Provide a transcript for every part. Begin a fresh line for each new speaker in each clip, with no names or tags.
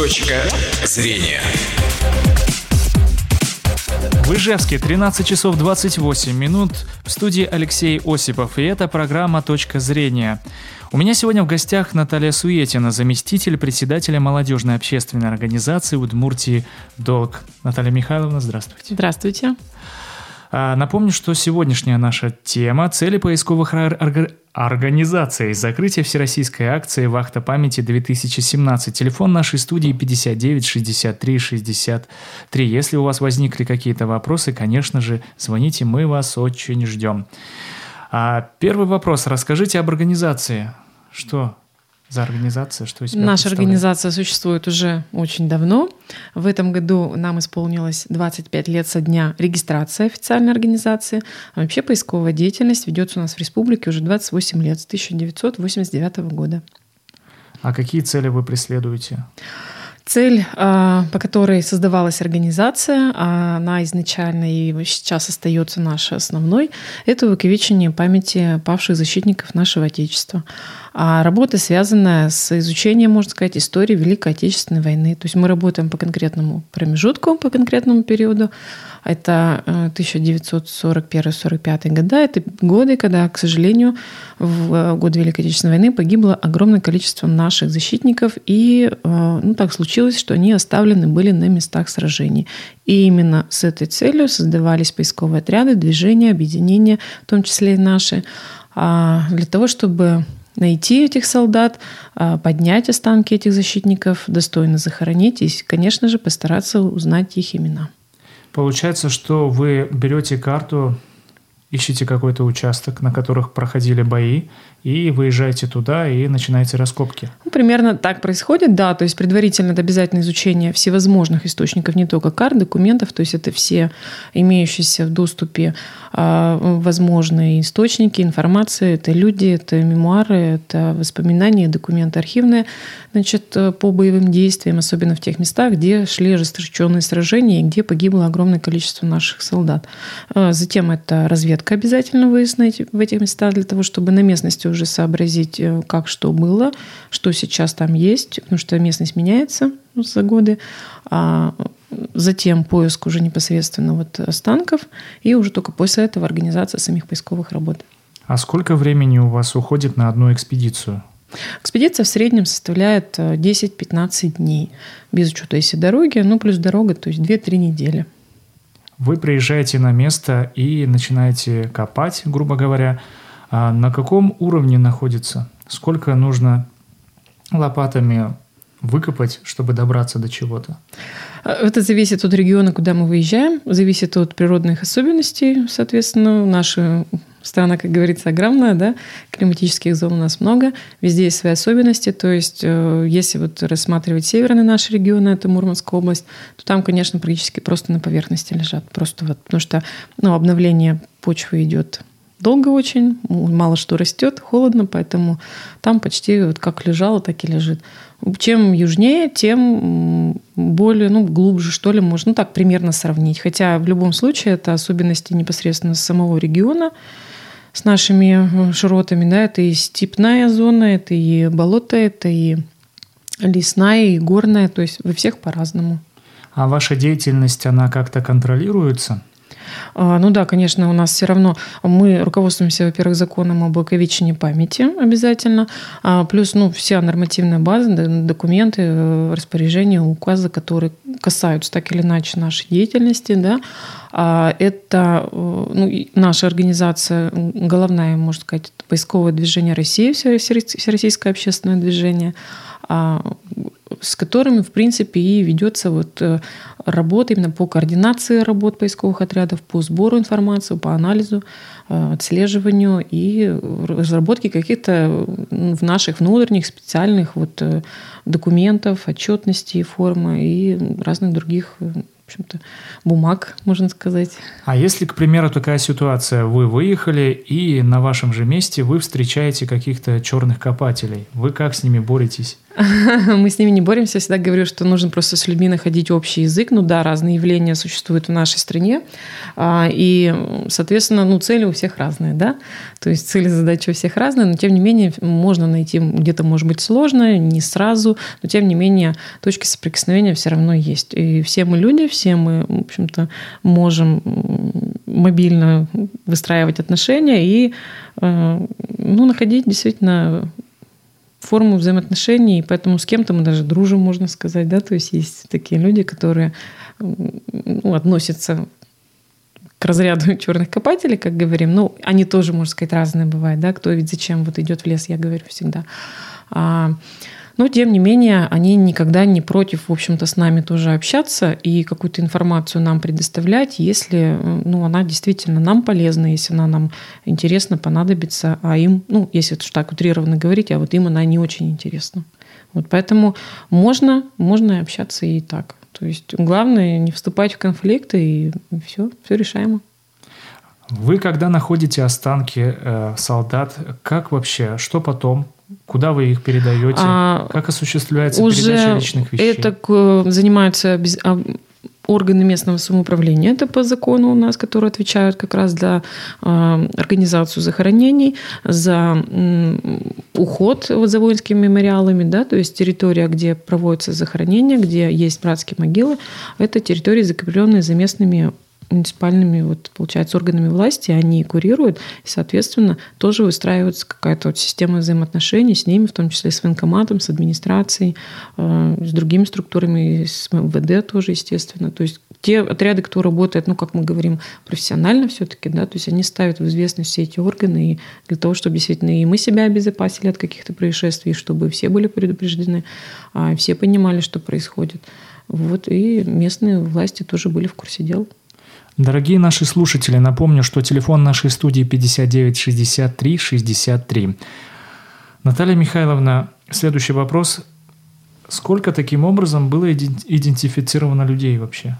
Точка зрения.
В Ижевске 13 часов 28 минут в студии Алексей Осипов, и это программа «Точка зрения». У меня сегодня в гостях Наталья Суетина, заместитель председателя молодежной общественной организации Удмуртии «Долг». Наталья Михайловна, здравствуйте.
Здравствуйте.
А, напомню, что сегодняшняя наша тема – цели поисковых организаций. Закрытие всероссийской акции «Вахта памяти-2017». Телефон нашей студии 59 63 63. Если у вас возникли какие-то вопросы, конечно же, звоните, мы вас очень ждем. А первый вопрос. Расскажите об организации. Что за организация? Что из
Наша организация существует уже очень давно. В этом году нам исполнилось 25 лет со дня регистрации официальной организации. А вообще поисковая деятельность ведется у нас в республике уже 28 лет, с 1989 года.
А какие цели вы преследуете?
Цель, а, по которой создавалась организация, а она изначально и сейчас остается нашей основной, это увековечение памяти павших защитников нашего Отечества. А работа, связанная с изучением, можно сказать, истории Великой Отечественной войны. То есть мы работаем по конкретному промежутку, по конкретному периоду. Это 1941-45 э, года. Это годы, когда, к сожалению, в год Великой Отечественной войны погибло огромное количество наших защитников. И э, ну, так случилось, что они оставлены были на местах сражений. И именно с этой целью создавались поисковые отряды, движения, объединения, в том числе и наши, а, для того, чтобы найти этих солдат, а, поднять останки этих защитников, достойно захоронить и, конечно же, постараться узнать их имена.
Получается, что вы берете карту, ищете какой-то участок, на которых проходили бои, и выезжаете туда и начинаете раскопки.
Ну, примерно так происходит, да. То есть предварительно это обязательно изучение всевозможных источников, не только карт, документов, то есть это все имеющиеся в доступе э, возможные источники информации, это люди, это мемуары, это воспоминания, документы архивные, значит, по боевым действиям, особенно в тех местах, где шли ожесточенные сражения и где погибло огромное количество наших солдат. А затем это разведка обязательно выяснить в этих местах для того, чтобы на местности уже сообразить, э, как что было, что сейчас там есть, потому что местность меняется за годы. А затем поиск уже непосредственно вот останков, и уже только после этого организация самих поисковых работ.
А сколько времени у вас уходит на одну экспедицию?
Экспедиция в среднем составляет 10-15 э, дней, без учета если дороги, ну плюс дорога, то есть 2-3 недели.
Вы приезжаете на место и начинаете копать, грубо говоря. А на каком уровне находится? Сколько нужно лопатами выкопать, чтобы добраться до чего-то?
А, это зависит от региона, куда мы выезжаем, зависит от природных особенностей, соответственно, наша страна, как говорится, огромная, да, климатических зон у нас много, везде есть свои особенности, то есть э, если вот рассматривать северные наши регионы, это Мурманская область, то там, конечно, практически просто на поверхности лежат, просто вот, потому что, ну, обновление почвы идет долго очень, мало что растет, холодно, поэтому там почти вот как лежало, так и лежит. Чем южнее, тем более, ну, глубже, что ли, можно ну, так примерно сравнить. Хотя в любом случае это особенности непосредственно самого региона с нашими широтами, да, это и степная зона, это и болото, это и лесная, и горная, то есть во всех по-разному.
А ваша деятельность, она как-то контролируется?
А, ну да, конечно, у нас все равно мы руководствуемся, во-первых, законом об оковечении памяти обязательно, а плюс ну, вся нормативная база, документы, э, распоряжения, указы, которые касаются так или иначе нашей деятельности, да, это э, ну, наша организация, головная, можно сказать, поисковое движение России, Всероссийское общественное движение, а, с которыми, в принципе, и ведется вот э, работа именно по координации работ поисковых отрядов, по сбору информации, по анализу, э, отслеживанию и разработке каких-то в наших внутренних специальных вот документов, отчетностей, формы и разных других общем-то, бумаг, можно сказать.
А если, к примеру, такая ситуация, вы выехали, и на вашем же месте вы встречаете каких-то черных копателей, вы как с ними боретесь?
Мы с ними не боремся. Я всегда говорю, что нужно просто с людьми находить общий язык. Ну да, разные явления существуют в нашей стране. А, и, соответственно, ну, цели у всех разные, да? То есть цели, задачи у всех разные, но тем не менее можно найти где-то, может быть, сложно, не сразу, но тем не менее точки соприкосновения все равно есть. И все мы люди, все мы, в общем-то, можем мобильно выстраивать отношения и э, ну, находить действительно форму взаимоотношений, и поэтому с кем-то мы даже дружим, можно сказать, да, то есть есть такие люди, которые ну, относятся к разряду черных копателей, как говорим, ну, они тоже, можно сказать, разные бывают, да, кто ведь зачем вот идет в лес, я говорю всегда. А, но, тем не менее, они никогда не против, в общем-то, с нами тоже общаться и какую-то информацию нам предоставлять, если ну, она действительно нам полезна, если она нам интересна, понадобится, а им, ну, если это так утрированно говорить, а вот им она не очень интересна. Вот поэтому можно, можно общаться и так. То есть главное не вступать в конфликты, и все, все решаемо.
Вы, когда находите останки э, солдат, как вообще, что потом? Куда вы их передаете? А, как осуществляется уже передача личных вещей?
Это занимаются без, а, органы местного самоуправления. Это по закону у нас, которые отвечают как раз за э, организацию захоронений, за э, уход вот, за воинскими мемориалами, да, то есть территория, где проводятся захоронения, где есть братские могилы, это территории, закрепленные за местными муниципальными, вот, получается, органами власти, они курируют, и, соответственно, тоже выстраивается какая-то вот система взаимоотношений с ними, в том числе с военкоматом, с администрацией, э, с другими структурами, с МВД тоже, естественно. То есть те отряды, кто работает, ну, как мы говорим, профессионально все-таки, да, то есть они ставят в известность все эти органы и для того, чтобы действительно и мы себя обезопасили от каких-то происшествий, чтобы все были предупреждены, а все понимали, что происходит. Вот, и местные власти тоже были в курсе дела.
Дорогие наши слушатели, напомню, что телефон нашей студии 59 63 63. Наталья Михайловна, следующий вопрос. Сколько таким образом было идентифицировано людей вообще?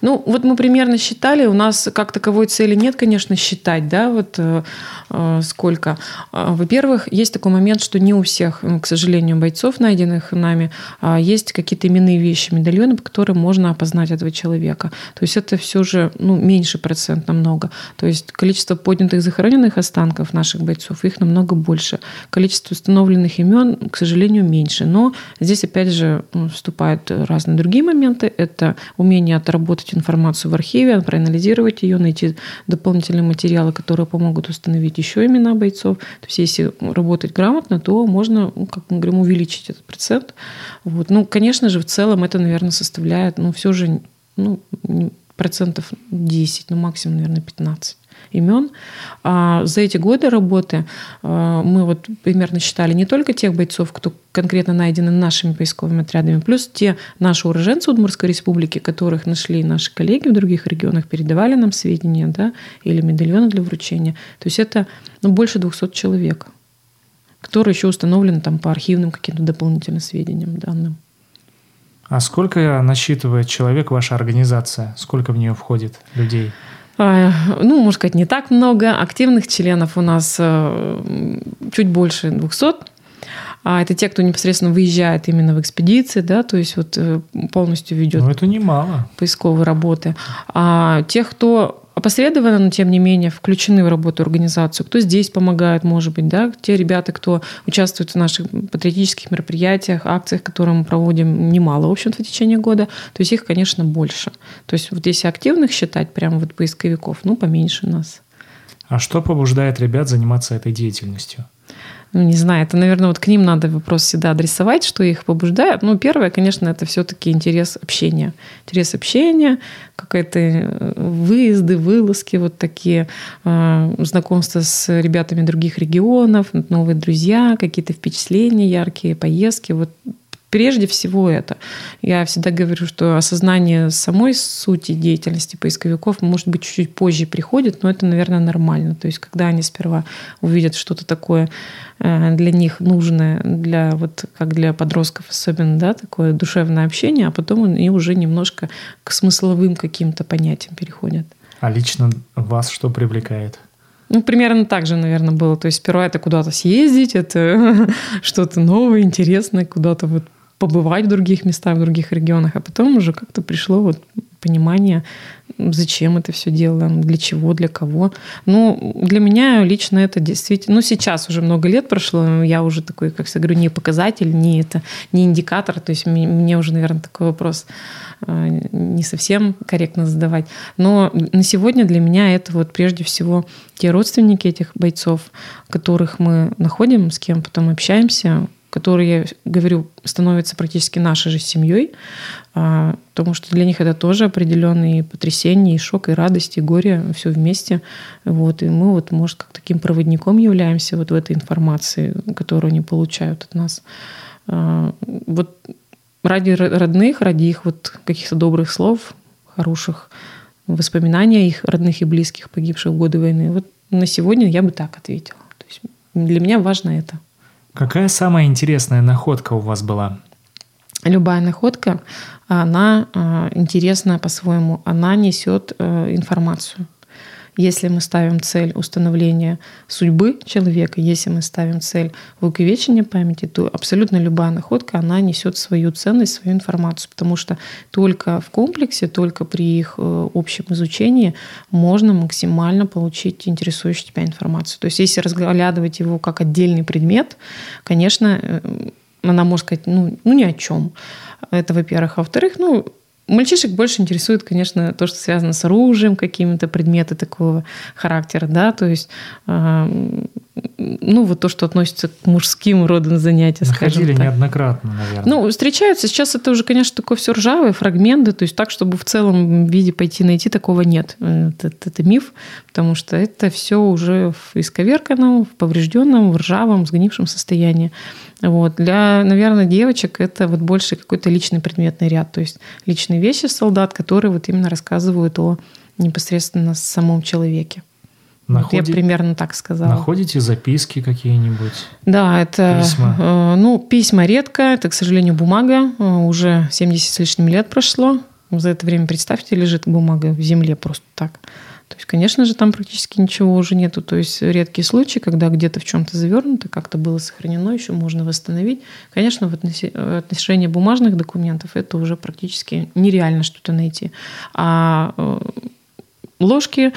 Ну, вот мы примерно считали, у нас как таковой цели нет, конечно, считать, да, вот э, э сколько. А, во-первых, есть такой момент, что не у всех, к сожалению, бойцов, найденных нами, а есть какие-то именные вещи, медальоны, по которым можно опознать этого человека. То есть это все же ну, меньше процент намного. То есть количество поднятых захороненных останков наших бойцов, их намного больше. Количество установленных имен, к сожалению, меньше. Но здесь, опять же, вступают разные другие моменты. Это умение отработать информацию в архиве, проанализировать ее, найти дополнительные материалы, которые помогут установить еще имена бойцов. То есть если работать грамотно, то можно, ну, как мы говорим, увеличить этот процент. Вот. Ну, конечно же, в целом это, наверное, составляет, ну, все же ну, процентов 10, ну, максимум, наверное, 15 имен. А за эти годы работы а, мы вот примерно считали не только тех бойцов, кто конкретно найдены нашими поисковыми отрядами, плюс те наши уроженцы Удмуртской республики, которых нашли наши коллеги в других регионах, передавали нам сведения да, или медальоны для вручения. То есть это ну, больше 200 человек, которые еще установлены там, по архивным каким-то дополнительным сведениям, данным.
А сколько насчитывает человек ваша организация? Сколько в нее входит людей?
Ну, можно сказать, не так много. Активных членов у нас э, чуть больше 200. А это те, кто непосредственно выезжает именно в экспедиции, да, то есть вот э, полностью ведет.
Ну, это немало.
Поисковые работы. А тех, кто опосредованно, но тем не менее включены в работу организацию, кто здесь помогает, может быть, да, те ребята, кто участвует в наших патриотических мероприятиях, акциях, которые мы проводим немало, в общем-то, в течение года, то есть их, конечно, больше. То есть вот если активных считать, прямо вот поисковиков, ну, поменьше нас.
А что побуждает ребят заниматься этой деятельностью?
Ну, не знаю, это, наверное, вот к ним надо вопрос всегда адресовать, что их побуждает. Ну, первое, конечно, это все-таки интерес общения. Интерес общения, какие-то э, выезды, вылазки, вот такие э, знакомства с ребятами других регионов, новые друзья, какие-то впечатления яркие, поездки. Вот прежде всего это. Я всегда говорю, что осознание самой сути деятельности поисковиков, может быть, чуть-чуть позже приходит, но это, наверное, нормально. То есть, когда они сперва увидят что-то такое э, для них нужное, для, вот, как для подростков особенно, да, такое душевное общение, а потом они уже немножко к смысловым каким-то понятиям переходят.
А лично вас что привлекает?
Ну, примерно так же, наверное, было. То есть сперва это куда-то съездить, это что-то новое, интересное, куда-то вот побывать в других местах, в других регионах, а потом уже как-то пришло вот понимание, зачем это все делаем, для чего, для кого. Ну, для меня лично это действительно... Ну, сейчас уже много лет прошло, я уже такой, как я говорю, не показатель, не это, не индикатор, то есть мне уже, наверное, такой вопрос э, не совсем корректно задавать. Но на сегодня для меня это вот прежде всего те родственники этих бойцов, которых мы находим, с кем потом общаемся, которые, говорю, становятся практически нашей же семьей, а, потому что для них это тоже определенные потрясения, и шок, и радость, и горе, все вместе. Вот, и мы вот, может, как таким проводником являемся вот в этой информации, которую они получают от нас. А, вот ради родных, ради их вот каких-то добрых слов, хороших воспоминаний их родных и близких, погибших в годы войны, вот на сегодня я бы так ответила. То есть для меня важно это.
Какая самая интересная находка у вас была?
Любая находка, она а, интересная по-своему, она несет э, информацию. Если мы ставим цель установления судьбы человека, если мы ставим цель увековечения памяти, то абсолютно любая находка, она несет свою ценность, свою информацию, потому что только в комплексе, только при их э, общем изучении можно максимально получить интересующую тебя информацию. То есть если разглядывать его как отдельный предмет, конечно, э, она может сказать, ну, ну ни о чем. Это, во-первых. А во-вторых, ну, Мальчишек больше интересует, конечно, то, что связано с оружием, какими-то предметы такого характера, да, то есть, э, ну, вот то, что относится к мужским родам занятия,
Находили
скажем так.
неоднократно, наверное.
Ну, встречаются. Сейчас это уже, конечно, такое все ржавые фрагменты, то есть так, чтобы в целом виде пойти найти, такого нет. Это, это, это миф, потому что это все уже в исковерканном, в поврежденном, в ржавом, сгнившем состоянии. Вот. Для, наверное, девочек это вот больше какой-то личный предметный ряд, то есть личные вещи солдат, которые вот именно рассказывают о непосредственно самом человеке. Находи... Вот я примерно так сказала.
Находите записки какие-нибудь?
Да, это письма. Э, ну письма редко, это, к сожалению, бумага. Э, уже 70 с лишним лет прошло. За это время, представьте, лежит бумага в земле просто так. То есть, конечно же, там практически ничего уже нету. То есть редкие случаи, когда где-то в чем-то завернуто, как-то было сохранено, еще можно восстановить. Конечно, в отношении бумажных документов это уже практически нереально что-то найти. А э, ложки,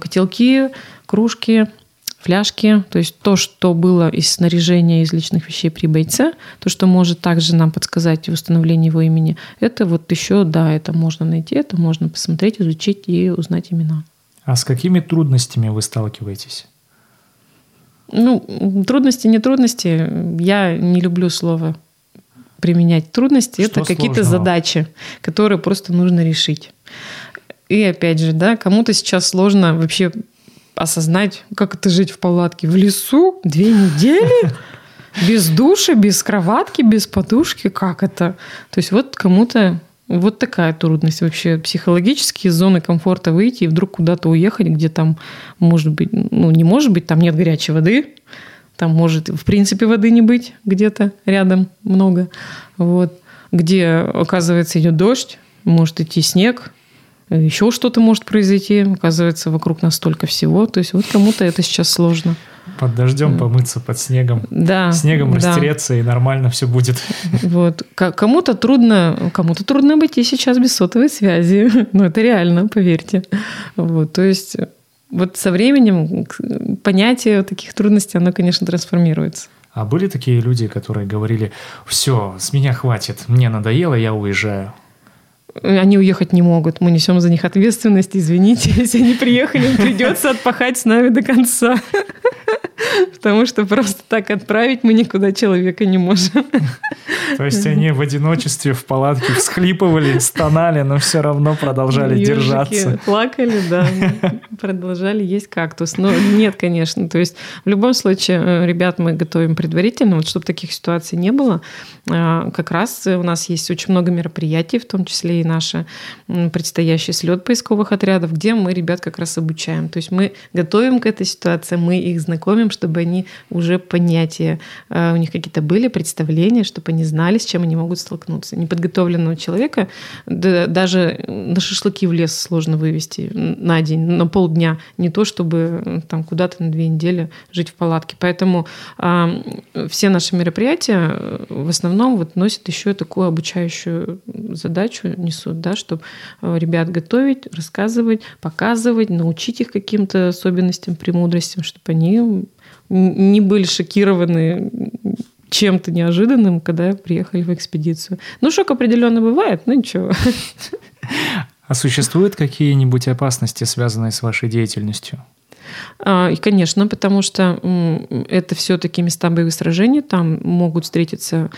котелки, кружки, фляжки, то есть то, что было из снаряжения, из личных вещей при бойце, то, что может также нам подсказать восстановление его имени, это вот еще, да, это можно найти, это можно посмотреть, изучить и узнать имена.
А с какими трудностями вы сталкиваетесь?
Ну, трудности, не трудности. Я не люблю слово применять трудности. Что это какие-то задачи, которые просто нужно решить. И опять же, да, кому-то сейчас сложно вообще осознать, как это жить в палатке. В лесу? Две недели, без души, без кроватки, без подушки, как это? То есть вот кому-то вот такая трудность вообще. Психологически из зоны комфорта выйти и вдруг куда-то уехать, где там может быть, ну не может быть, там нет горячей воды, там может в принципе воды не быть где-то рядом много, вот, где оказывается идет дождь, может идти снег, еще что-то может произойти. Оказывается, вокруг нас столько всего. То есть вот кому-то это сейчас сложно.
Под дождем помыться, под снегом.
Да.
Снегом
да.
растереться, и нормально все будет.
Вот. Кому-то трудно, кому-то трудно обойти сейчас без сотовой связи. Ну, это реально, поверьте. Вот. То есть вот со временем понятие таких трудностей, оно, конечно, трансформируется.
А были такие люди, которые говорили, все, с меня хватит, мне надоело, я уезжаю.
Они уехать не могут. Мы несем за них ответственность. Извините, если они приехали, им придется отпахать с нами до конца. Потому что просто так отправить мы никуда человека не можем.
То есть они в одиночестве в палатке всхлипывали, стонали, но все равно продолжали держаться.
плакали, да, продолжали есть кактус. Но нет, конечно. То есть в любом случае, э, ребят, мы готовим предварительно, вот чтобы таких ситуаций не было. А, как раз у нас есть очень много мероприятий, в том числе и наш предстоящий слет поисковых отрядов, где мы ребят как раз обучаем. То есть мы готовим к этой ситуации, мы их знакомим, чтобы они уже понятия, э, у них какие-то были представления, чтобы они знали, с чем они могут столкнуться. Неподготовленного человека да, даже на шашлыки в лес сложно вывести на день, на полдня, не то чтобы там куда-то на две недели жить в палатке. Поэтому э, все наши мероприятия э, в основном вот носят еще такую обучающую задачу, несут, да, чтобы э, ребят готовить, рассказывать, показывать, научить их каким-то особенностям, премудростям, чтобы они не были шокированы чем-то неожиданным, когда приехали в экспедицию. Ну, шок определенно бывает, но ничего.
А существуют какие-нибудь опасности, связанные с вашей деятельностью?
А, и, конечно, потому что это все-таки места боевых сражений, там могут встретиться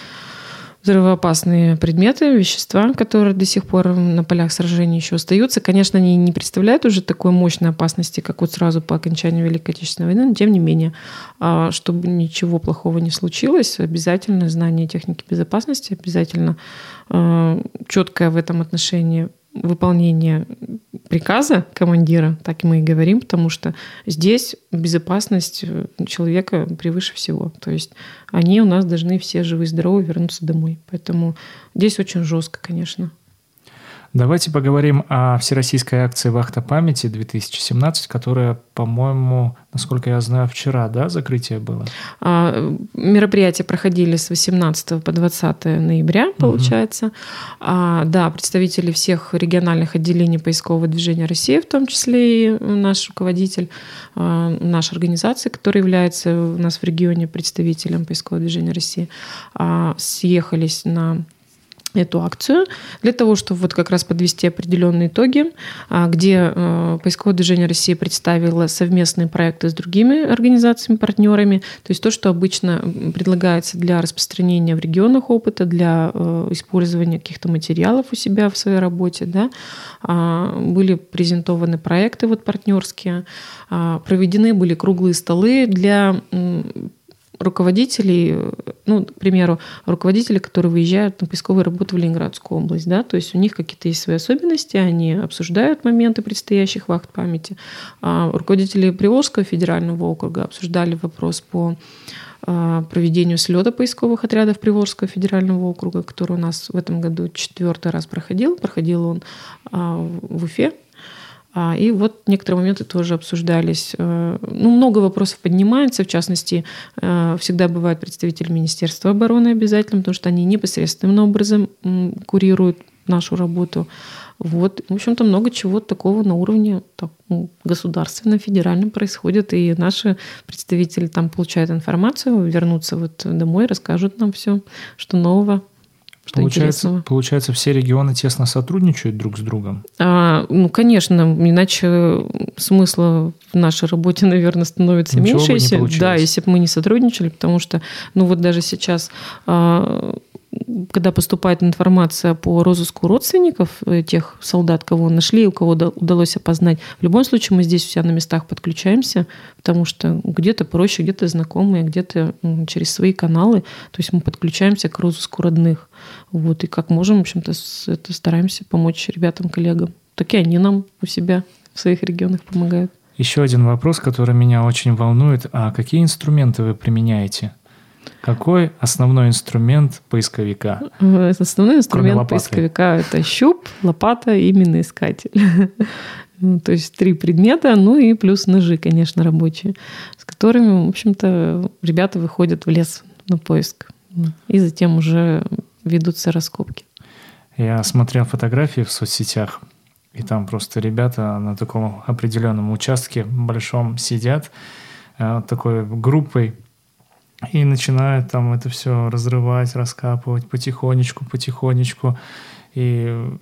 взрывоопасные предметы, вещества, которые до сих пор на полях сражений еще остаются. Конечно, они не представляют уже такой мощной опасности, как вот сразу по окончанию Великой Отечественной войны, но тем не менее, а, чтобы ничего плохого не случилось, обязательно знание техники безопасности, обязательно а, четкое в этом отношении выполнение приказа командира, так мы и говорим, потому что здесь безопасность э, человека превыше всего. То есть они у нас должны все живы и здоровы вернуться домой. Поэтому здесь очень жестко, конечно.
Давайте поговорим о всероссийской акции «Вахта памяти» 2017, которая, по-моему, насколько я знаю, вчера, да, закрытие было?
А, мероприятия проходили с 18 по 20 ноября, получается. Угу. А, да, представители всех региональных отделений поискового движения России, в том числе и наш руководитель а, нашей организации, который является у нас в регионе представителем поискового движения России, а, съехались на эту акцию для того, чтобы вот как раз подвести определенные итоги, а, где э, поисковое движение России представило совместные проекты с другими организациями, партнерами, то есть то, что обычно предлагается для распространения в регионах опыта, для э, использования каких-то материалов у себя в своей работе, да, а, были презентованы проекты вот партнерские, а, проведены были круглые столы для руководителей, ну, к примеру, руководители, которые выезжают на поисковые работы в Ленинградскую область, да, то есть у них какие-то есть свои особенности, они обсуждают моменты предстоящих вахт памяти. А руководители Приволжского федерального округа обсуждали вопрос по а, проведению слета поисковых отрядов Приволжского федерального округа, который у нас в этом году четвертый раз проходил. Проходил он а, в Уфе, и вот некоторые моменты тоже обсуждались. Э, ну, много вопросов поднимается, в частности, э, всегда бывают представители Министерства обороны обязательно, потому что они непосредственным образом курируют нашу работу. Вот, в общем-то, много чего такого на уровне так, ну, государственном, федеральном происходит, и наши представители там получают информацию, вернутся вот домой, расскажут нам все, что нового
что получается, получается, все регионы тесно сотрудничают друг с другом?
А, ну, конечно, иначе смысла в нашей работе, наверное, становится Ничего меньше, если, да, если бы мы не сотрудничали, потому что, ну вот даже сейчас а, когда поступает информация по розыску родственников э, тех солдат, кого нашли, у кого удалось опознать, в любом случае мы здесь все на местах подключаемся, потому что где-то проще, где-то знакомые, где-то через свои каналы. То есть мы подключаемся к розыску родных. Вот, и как можем, в общем-то, это стараемся помочь ребятам, коллегам. Так и они нам у себя в своих регионах помогают.
Еще один вопрос, который меня очень волнует. А какие инструменты вы применяете? Какой основной инструмент поисковика?
Основной инструмент поисковика – это щуп, лопата и миноискатель. Ну, то есть три предмета, ну и плюс ножи, конечно, рабочие, с которыми, в общем-то, ребята выходят в лес на поиск. И затем уже ведутся раскопки.
Я смотрел фотографии в соцсетях, и там просто ребята на таком определенном участке большом сидят, э, такой группой и начинают там это все разрывать, раскапывать потихонечку, потихонечку. И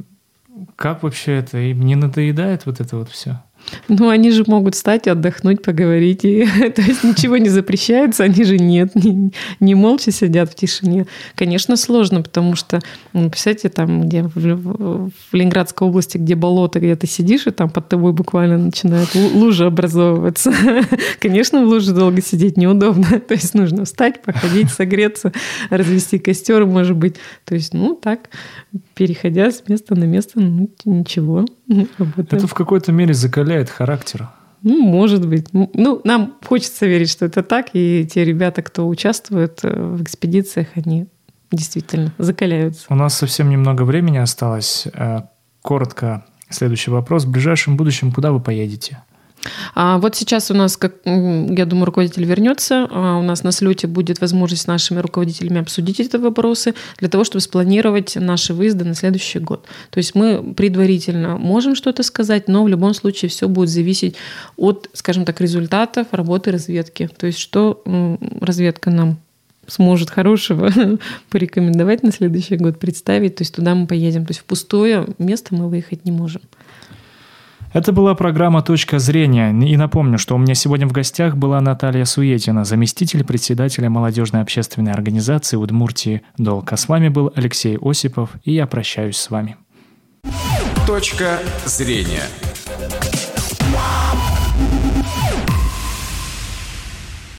как вообще это? Им не надоедает вот это вот все?
Ну, они же могут встать, отдохнуть, поговорить. И, то есть ничего не запрещается, они же нет, не, не молча сидят в тишине. Конечно, сложно, потому что, ну, представьте, там, где в, в, в Ленинградской области, где болото, где ты сидишь, и там под тобой буквально начинает лужа образовываться. Конечно, в луже долго сидеть неудобно. То есть нужно встать, походить, согреться, развести костер, может быть. То есть, ну, так, переходя с места на место, ну, ничего.
Это в какой-то мере закаляет характер.
Ну, может быть. Ну, нам хочется верить, что это так, и те ребята, кто участвует э, в экспедициях, они действительно закаляются.
У нас совсем немного времени осталось. Э, коротко следующий вопрос. В ближайшем будущем куда вы поедете?
А вот сейчас у нас, как я думаю, руководитель вернется. А у нас на слете будет возможность с нашими руководителями обсудить эти вопросы для того, чтобы спланировать наши выезды на следующий год. То есть мы предварительно можем что-то сказать, но в любом случае все будет зависеть от, скажем так, результатов работы разведки. То есть что разведка нам сможет хорошего порекомендовать на следующий год, представить, то есть туда мы поедем. То есть в пустое место мы выехать не можем.
Это была программа «Точка зрения». И напомню, что у меня сегодня в гостях была Наталья Суетина, заместитель председателя молодежной общественной организации Удмуртии «Долг». А с вами был Алексей Осипов, и я прощаюсь с вами.
«Точка зрения».